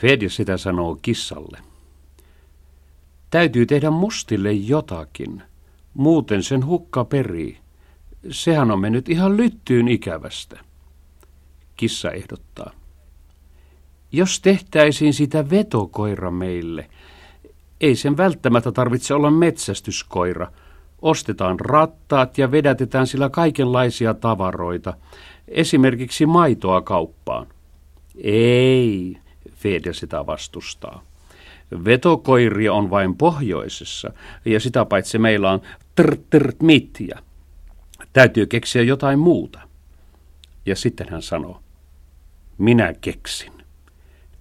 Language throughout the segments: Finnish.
Fedja sitä sanoo kissalle. Täytyy tehdä mustille jotakin, muuten sen hukka perii. Sehän on mennyt ihan lyttyyn ikävästä. Kissa ehdottaa. Jos tehtäisiin sitä vetokoira meille, ei sen välttämättä tarvitse olla metsästyskoira. Ostetaan rattaat ja vedätetään sillä kaikenlaisia tavaroita, esimerkiksi maitoa kauppaan. Ei, Fede sitä vastustaa. Vetokoiria on vain pohjoisessa, ja sitä paitsi meillä on trt mitja. Täytyy keksiä jotain muuta. Ja sitten hän sanoo, minä keksin.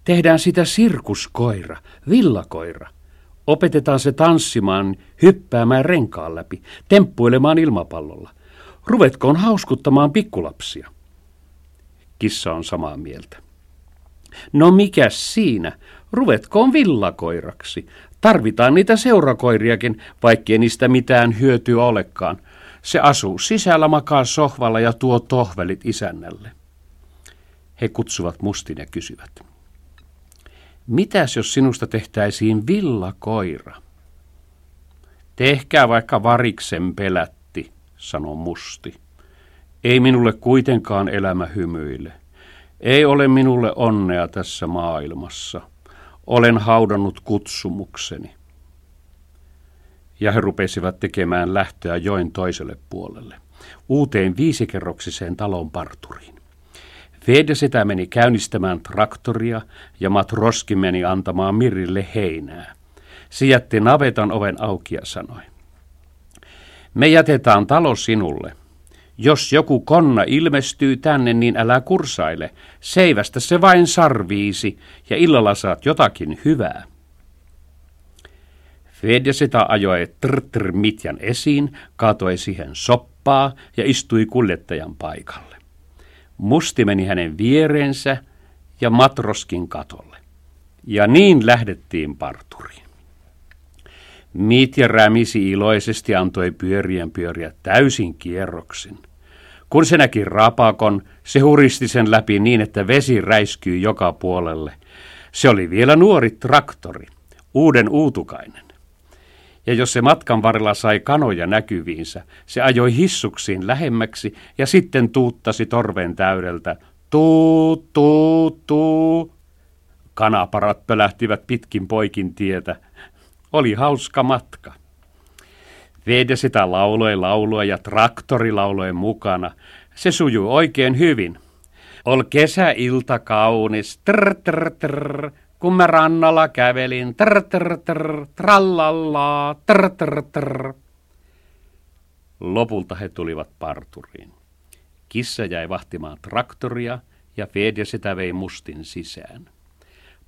Tehdään sitä sirkuskoira, villakoira. Opetetaan se tanssimaan, hyppäämään renkaan läpi, temppuilemaan ilmapallolla. Ruvetkoon hauskuttamaan pikkulapsia. Kissa on samaa mieltä. No mikä siinä? Ruvetkoon villakoiraksi. Tarvitaan niitä seurakoiriakin, vaikkei niistä mitään hyötyä olekaan. Se asuu sisällä, makaa sohvalla ja tuo tohvelit isännälle. He kutsuvat mustin ja kysyvät. Mitäs jos sinusta tehtäisiin villakoira? Tehkää vaikka variksen pelätti, sanoi musti. Ei minulle kuitenkaan elämä hymyile. Ei ole minulle onnea tässä maailmassa. Olen haudannut kutsumukseni. Ja he rupesivat tekemään lähtöä joen toiselle puolelle, uuteen viisikerroksiseen talon parturiin. Fede sitä meni käynnistämään traktoria ja Matroski meni antamaan Mirille heinää. Se jätti navetan oven auki ja sanoi. Me jätetään talo sinulle. Jos joku konna ilmestyy tänne, niin älä kursaile. Seivästä se vain sarviisi ja illalla saat jotakin hyvää. Fedja sitä ajoi trtr mitjan esiin, kaatoi siihen soppaa ja istui kuljettajan paikalle. Musti meni hänen vierensä ja matroskin katolle. Ja niin lähdettiin parturiin. Mitja rämisi iloisesti antoi pyörien pyöriä täysin kierroksin. Kun se näki rapakon, se huristi sen läpi niin, että vesi räiskyi joka puolelle. Se oli vielä nuori traktori, uuden uutukainen. Ja jos se matkan varrella sai kanoja näkyviinsä, se ajoi hissuksiin lähemmäksi ja sitten tuuttasi torven täydeltä. Tuu, tuu, tuu. Kanaparat pölähtivät pitkin poikin tietä. Oli hauska matka. Vede sitä lauloi laulua ja traktori lauloi mukana. Se sujui oikein hyvin. Ol kesäilta kaunis, trr, trr, trr, kun mä rannalla kävelin, trr, trr, trr, trallalla, trr, trr, trr. Lopulta he tulivat parturiin. Kissa jäi vahtimaan traktoria ja Fedja sitä vei mustin sisään.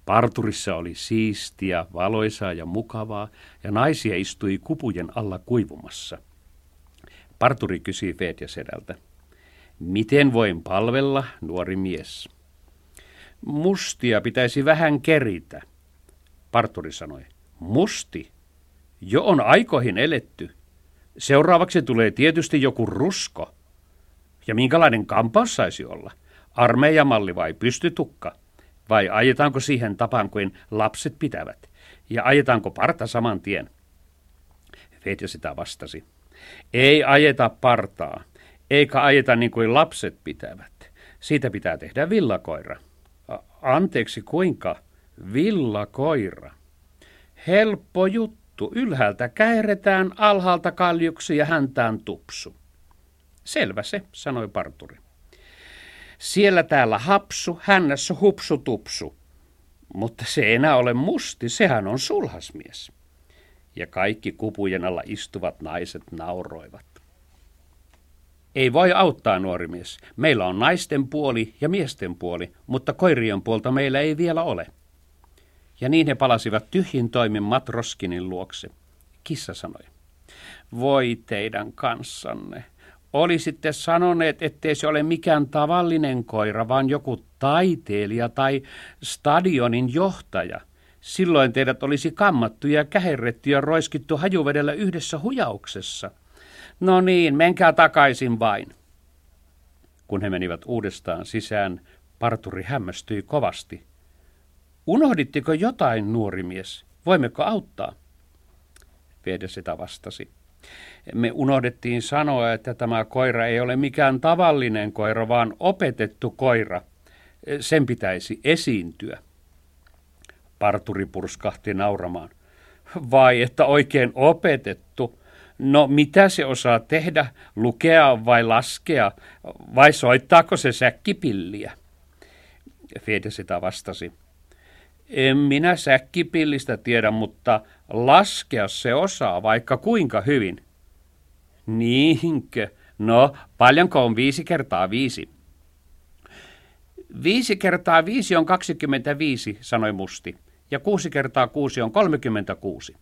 Parturissa oli siistiä, valoisaa ja mukavaa, ja naisia istui kupujen alla kuivumassa. Parturi kysyi Fedja sedältä. Miten voin palvella, nuori mies? Mustia pitäisi vähän keritä. Parturi sanoi. Musti? Jo on aikoihin eletty. Seuraavaksi tulee tietysti joku rusko. Ja minkälainen kampaus saisi olla? Armeijamalli vai pystytukka? Vai ajetaanko siihen tapaan kuin lapset pitävät? Ja ajetaanko parta saman tien? Fetja sitä vastasi. Ei ajeta partaa, eikä ajeta niin kuin lapset pitävät. Siitä pitää tehdä villakoira. Anteeksi, kuinka? Villakoira. Helppo juttu. Ylhäältä käiretään, alhaalta kaljuksi ja häntään tupsu. Selvä se, sanoi parturi. Siellä täällä hapsu, hännässä hupsu tupsu. Mutta se ei enää ole musti, sehän on sulhasmies. Ja kaikki kupujen alla istuvat naiset nauroivat. Ei voi auttaa, nuori mies. Meillä on naisten puoli ja miesten puoli, mutta koirien puolta meillä ei vielä ole. Ja niin he palasivat tyhjin toimin Matroskinin luokse. Kissa sanoi, voi teidän kanssanne. Olisitte sanoneet, ettei se ole mikään tavallinen koira, vaan joku taiteilija tai stadionin johtaja. Silloin teidät olisi kammattu ja käherretty ja roiskittu hajuvedellä yhdessä hujauksessa – No niin, menkää takaisin vain. Kun he menivät uudestaan sisään, parturi hämmästyi kovasti. Unohditteko jotain, nuori mies? Voimmeko auttaa? Sitä vastasi. Me unohdettiin sanoa, että tämä koira ei ole mikään tavallinen koira, vaan opetettu koira. Sen pitäisi esiintyä. Parturi purskahti nauramaan. Vai että oikein opetettu? No mitä se osaa tehdä? Lukea vai laskea? Vai soittaako se säkkipilliä? Fede sitä vastasi. En minä säkkipillistä tiedä, mutta laskea se osaa vaikka kuinka hyvin. Niinkö? No, paljonko on viisi kertaa viisi? Viisi kertaa viisi on 25, sanoi Musti, ja kuusi kertaa kuusi on 36.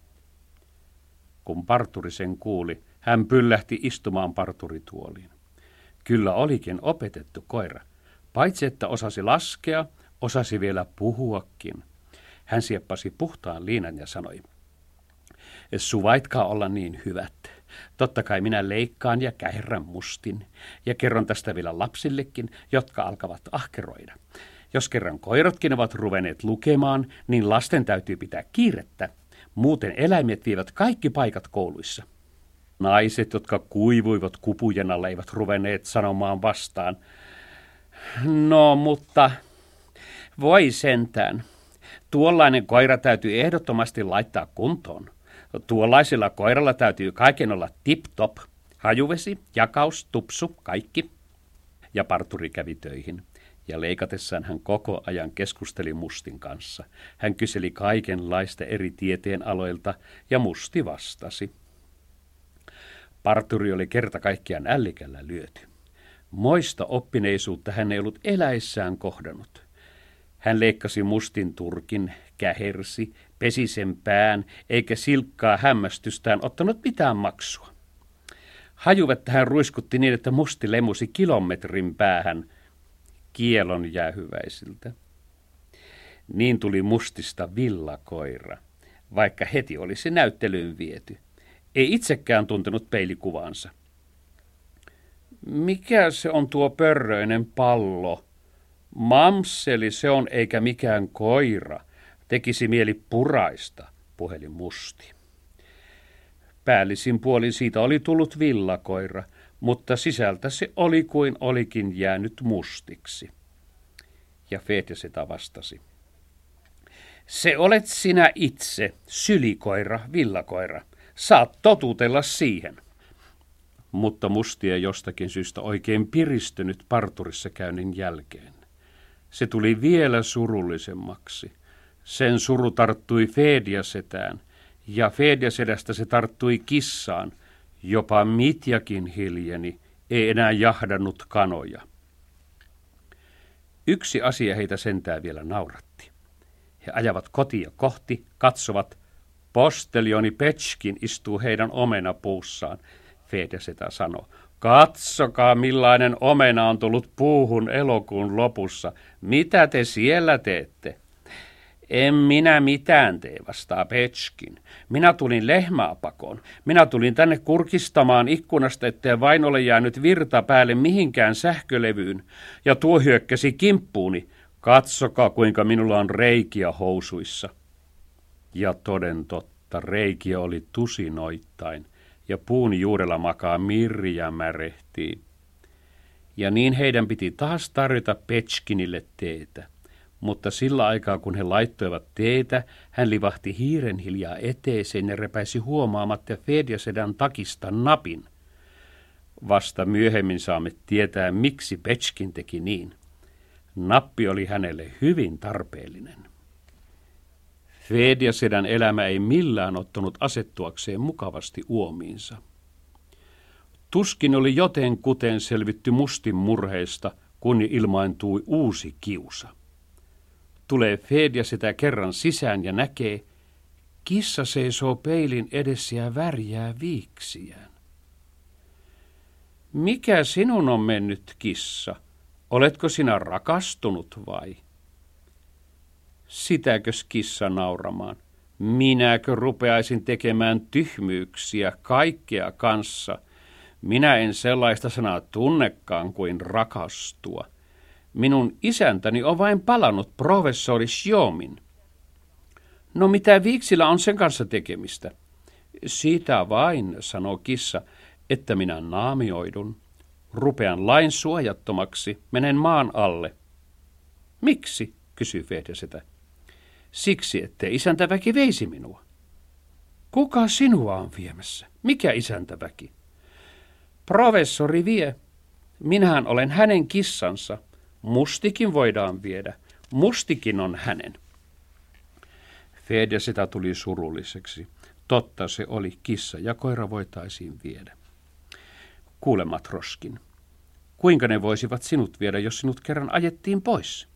Kun parturi sen kuuli, hän pyllähti istumaan parturituoliin. Kyllä olikin opetettu koira. Paitsi että osasi laskea, osasi vielä puhuakin. Hän sieppasi puhtaan liinan ja sanoi, suvaitkaa olla niin hyvät. Totta kai minä leikkaan ja käherrän mustin ja kerron tästä vielä lapsillekin, jotka alkavat ahkeroida. Jos kerran koiratkin ovat ruvenneet lukemaan, niin lasten täytyy pitää kiirettä. Muuten eläimet vievät kaikki paikat kouluissa. Naiset, jotka kuivuivat kupujen alle, eivät ruvenneet sanomaan vastaan. No, mutta voi sentään. Tuollainen koira täytyy ehdottomasti laittaa kuntoon. Tuollaisella koiralla täytyy kaiken olla tip-top. Hajuvesi, jakaus, tupsu, kaikki. Ja parturi kävi töihin. Ja leikatessaan hän koko ajan keskusteli Mustin kanssa. Hän kyseli kaikenlaista eri tieteen aloilta ja Musti vastasi. Parturi oli kerta kaikkiaan ällikällä lyöty. Moista oppineisuutta hän ei ollut eläissään kohdannut. Hän leikkasi mustin turkin, kähersi, pesi sen pään, eikä silkkaa hämmästystään ottanut mitään maksua. Hajuvettä hän ruiskutti niin, että musti lemusi kilometrin päähän kielon jäähyväisiltä. Niin tuli mustista villakoira, vaikka heti olisi näyttelyyn viety. Ei itsekään tuntenut peilikuvaansa. Mikä se on tuo pörröinen pallo? Mamseli se on eikä mikään koira. Tekisi mieli puraista, puheli musti. Päällisin puolin siitä oli tullut villakoira, mutta sisältä se oli kuin olikin jäänyt mustiksi. Ja sitä vastasi. Se olet sinä itse, sylikoira, villakoira. Saat totutella siihen. Mutta mustia jostakin syystä oikein piristynyt parturissa käynnin jälkeen. Se tuli vielä surullisemmaksi. Sen suru tarttui Fediasetään, ja Fediasedästä se tarttui kissaan. Jopa Mitjakin hiljeni, ei enää jahdannut kanoja. Yksi asia heitä sentää vielä nauratti. He ajavat kotia kohti, katsovat. Postelioni Petskin istuu heidän omenapuussaan. Fedeseta sanoo, katsokaa millainen omena on tullut puuhun elokuun lopussa. Mitä te siellä teette? En minä mitään tee, vastaa Petskin. Minä tulin lehmää pakoon. Minä tulin tänne kurkistamaan ikkunasta, ettei vain ole jäänyt virta päälle mihinkään sähkölevyyn. Ja tuo hyökkäsi kimppuuni. Katsokaa, kuinka minulla on reikiä housuissa. Ja toden totta, reikiä oli tusinoittain, ja puun juurella makaa Mirja märehtii. Ja niin heidän piti taas tarjota Petskinille teetä mutta sillä aikaa kun he laittoivat teetä, hän livahti hiiren hiljaa eteeseen ja repäisi huomaamatta Fedjasedan takista napin. Vasta myöhemmin saamme tietää, miksi Petskin teki niin. Nappi oli hänelle hyvin tarpeellinen. Fedjasedan elämä ei millään ottanut asettuakseen mukavasti uomiinsa. Tuskin oli joten kuten selvitty mustin murheista, kun ilmaantui uusi kiusa. Tulee Fedja sitä kerran sisään ja näkee, kissa seisoo peilin edessä ja värjää viiksiään. Mikä sinun on mennyt, kissa? Oletko sinä rakastunut vai? Sitäkös kissa nauramaan? Minäkö rupeaisin tekemään tyhmyyksiä kaikkea kanssa? Minä en sellaista sanaa tunnekaan kuin rakastua. Minun isäntäni on vain palannut professori Siomin. No mitä viiksillä on sen kanssa tekemistä? Siitä vain, sanoo kissa, että minä naamioidun. Rupean lain suojattomaksi, menen maan alle. Miksi, kysyy Fedjasetä. Siksi, ettei isäntäväki veisi minua. Kuka sinua on viemässä? Mikä isäntäväki? Professori vie. Minähän olen hänen kissansa. Mustikin voidaan viedä. Mustikin on hänen. Fedja sitä tuli surulliseksi. Totta se oli, kissa ja koira voitaisiin viedä. Kuule, Matroskin, kuinka ne voisivat sinut viedä, jos sinut kerran ajettiin pois?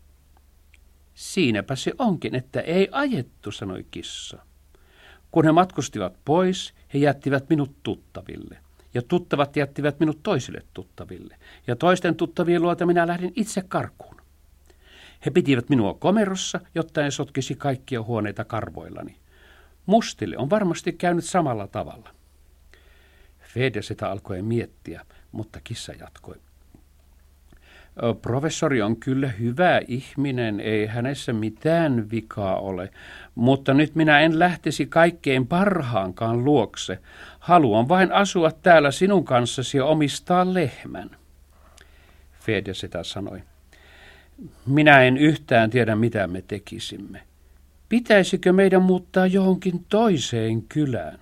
Siinäpä se onkin, että ei ajettu, sanoi kissa. Kun he matkustivat pois, he jättivät minut tuttaville. Ja tuttavat jättivät minut toisille tuttaville. Ja toisten tuttavien luota minä lähdin itse karkuun. He pitivät minua komerossa, jotta en sotkisi kaikkia huoneita karvoillani. Mustille on varmasti käynyt samalla tavalla. Fede sitä alkoi miettiä, mutta kissa jatkoi. Professori on kyllä hyvä ihminen, ei hänessä mitään vikaa ole, mutta nyt minä en lähtisi kaikkein parhaankaan luokse. Haluan vain asua täällä sinun kanssasi ja omistaa lehmän. Fedja sitä sanoi. Minä en yhtään tiedä, mitä me tekisimme. Pitäisikö meidän muuttaa johonkin toiseen kylään?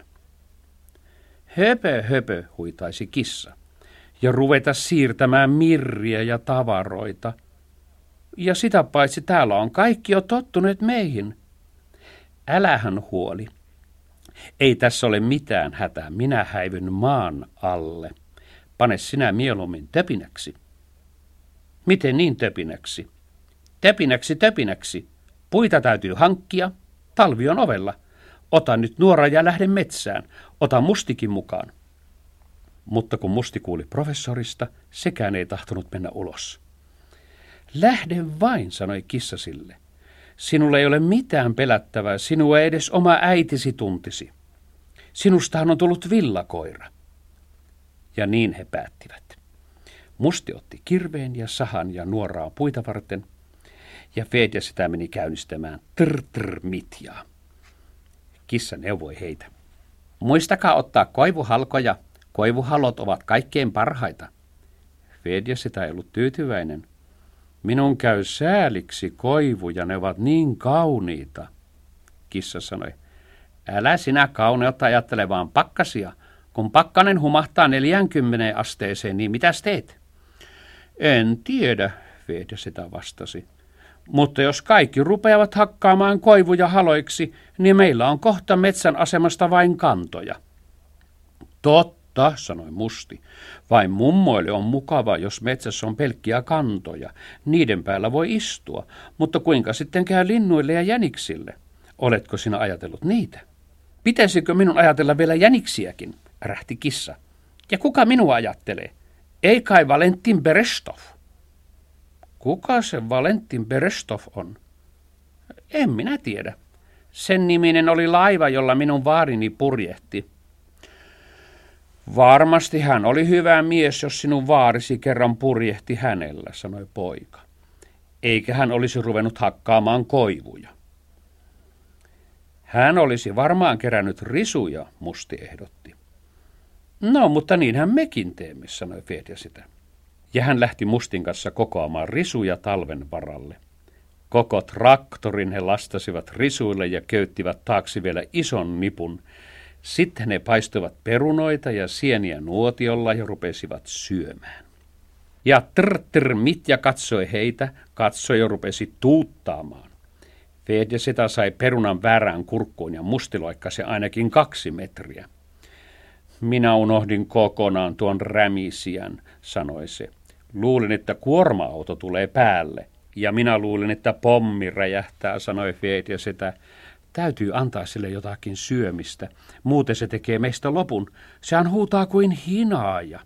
Höpö, höpö, huitaisi kissa ja ruveta siirtämään mirriä ja tavaroita. Ja sitä paitsi täällä on kaikki jo tottuneet meihin. Älähän huoli. Ei tässä ole mitään hätää, minä häivyn maan alle. Pane sinä mieluummin töpinäksi. Miten niin töpinäksi? Töpinäksi, töpinäksi. Puita täytyy hankkia. Talvi on ovella. Ota nyt nuora ja lähde metsään. Ota mustikin mukaan. Mutta kun Musti kuuli professorista, sekään ei tahtonut mennä ulos. Lähde vain, sanoi kissa sille. Sinulla ei ole mitään pelättävää, sinua ei edes oma äitisi tuntisi. Sinustahan on tullut villakoira. Ja niin he päättivät. Musti otti kirveen ja sahan ja nuoraa puita varten, ja Fedja sitä meni käynnistämään trr mitjaa. Kissa neuvoi heitä. Muistakaa ottaa koivuhalkoja Koivuhalot ovat kaikkein parhaita. Fedja sitä ei ollut tyytyväinen. Minun käy sääliksi koivuja, ne ovat niin kauniita. Kissa sanoi, älä sinä kauneutta ajattele vaan pakkasia. Kun pakkanen humahtaa 40 asteeseen, niin mitäs teet? En tiedä, Fedja sitä vastasi. Mutta jos kaikki rupeavat hakkaamaan koivuja haloiksi, niin meillä on kohta metsän asemasta vain kantoja. Totta Totta, sanoi Musti. Vain mummoille on mukava, jos metsässä on pelkkiä kantoja. Niiden päällä voi istua. Mutta kuinka sitten käy linnuille ja jäniksille? Oletko sinä ajatellut niitä? Pitäisikö minun ajatella vielä jäniksiäkin? rähti kissa. Ja kuka minua ajattelee? Ei kai Valentin Berestov. Kuka se Valentin Berestov on? En minä tiedä. Sen niminen oli laiva, jolla minun vaarini purjehti. Varmasti hän oli hyvä mies, jos sinun vaarisi kerran purjehti hänellä, sanoi poika. Eikä hän olisi ruvennut hakkaamaan koivuja. Hän olisi varmaan kerännyt risuja, Musti ehdotti. No, mutta niinhän mekin teemme, sanoi Fedja sitä. Ja hän lähti Mustin kanssa kokoamaan risuja talven varalle. Koko traktorin he lastasivat risuille ja köyttivät taakse vielä ison nipun, sitten ne paistuivat perunoita ja sieniä nuotiolla ja rupesivat syömään. Ja trr Mitja katsoi heitä, katsoi ja rupesi tuuttaamaan. Sitä sai perunan väärään kurkkuun ja mustiloikkasi ainakin kaksi metriä. Minä unohdin kokonaan tuon rämisiän, sanoi se. Luulin, että kuorma-auto tulee päälle. Ja minä luulin, että pommi räjähtää, sanoi Fedja sitä. Täytyy antaa sille jotakin syömistä, muuten se tekee meistä lopun. Sehän huutaa kuin hinaaja.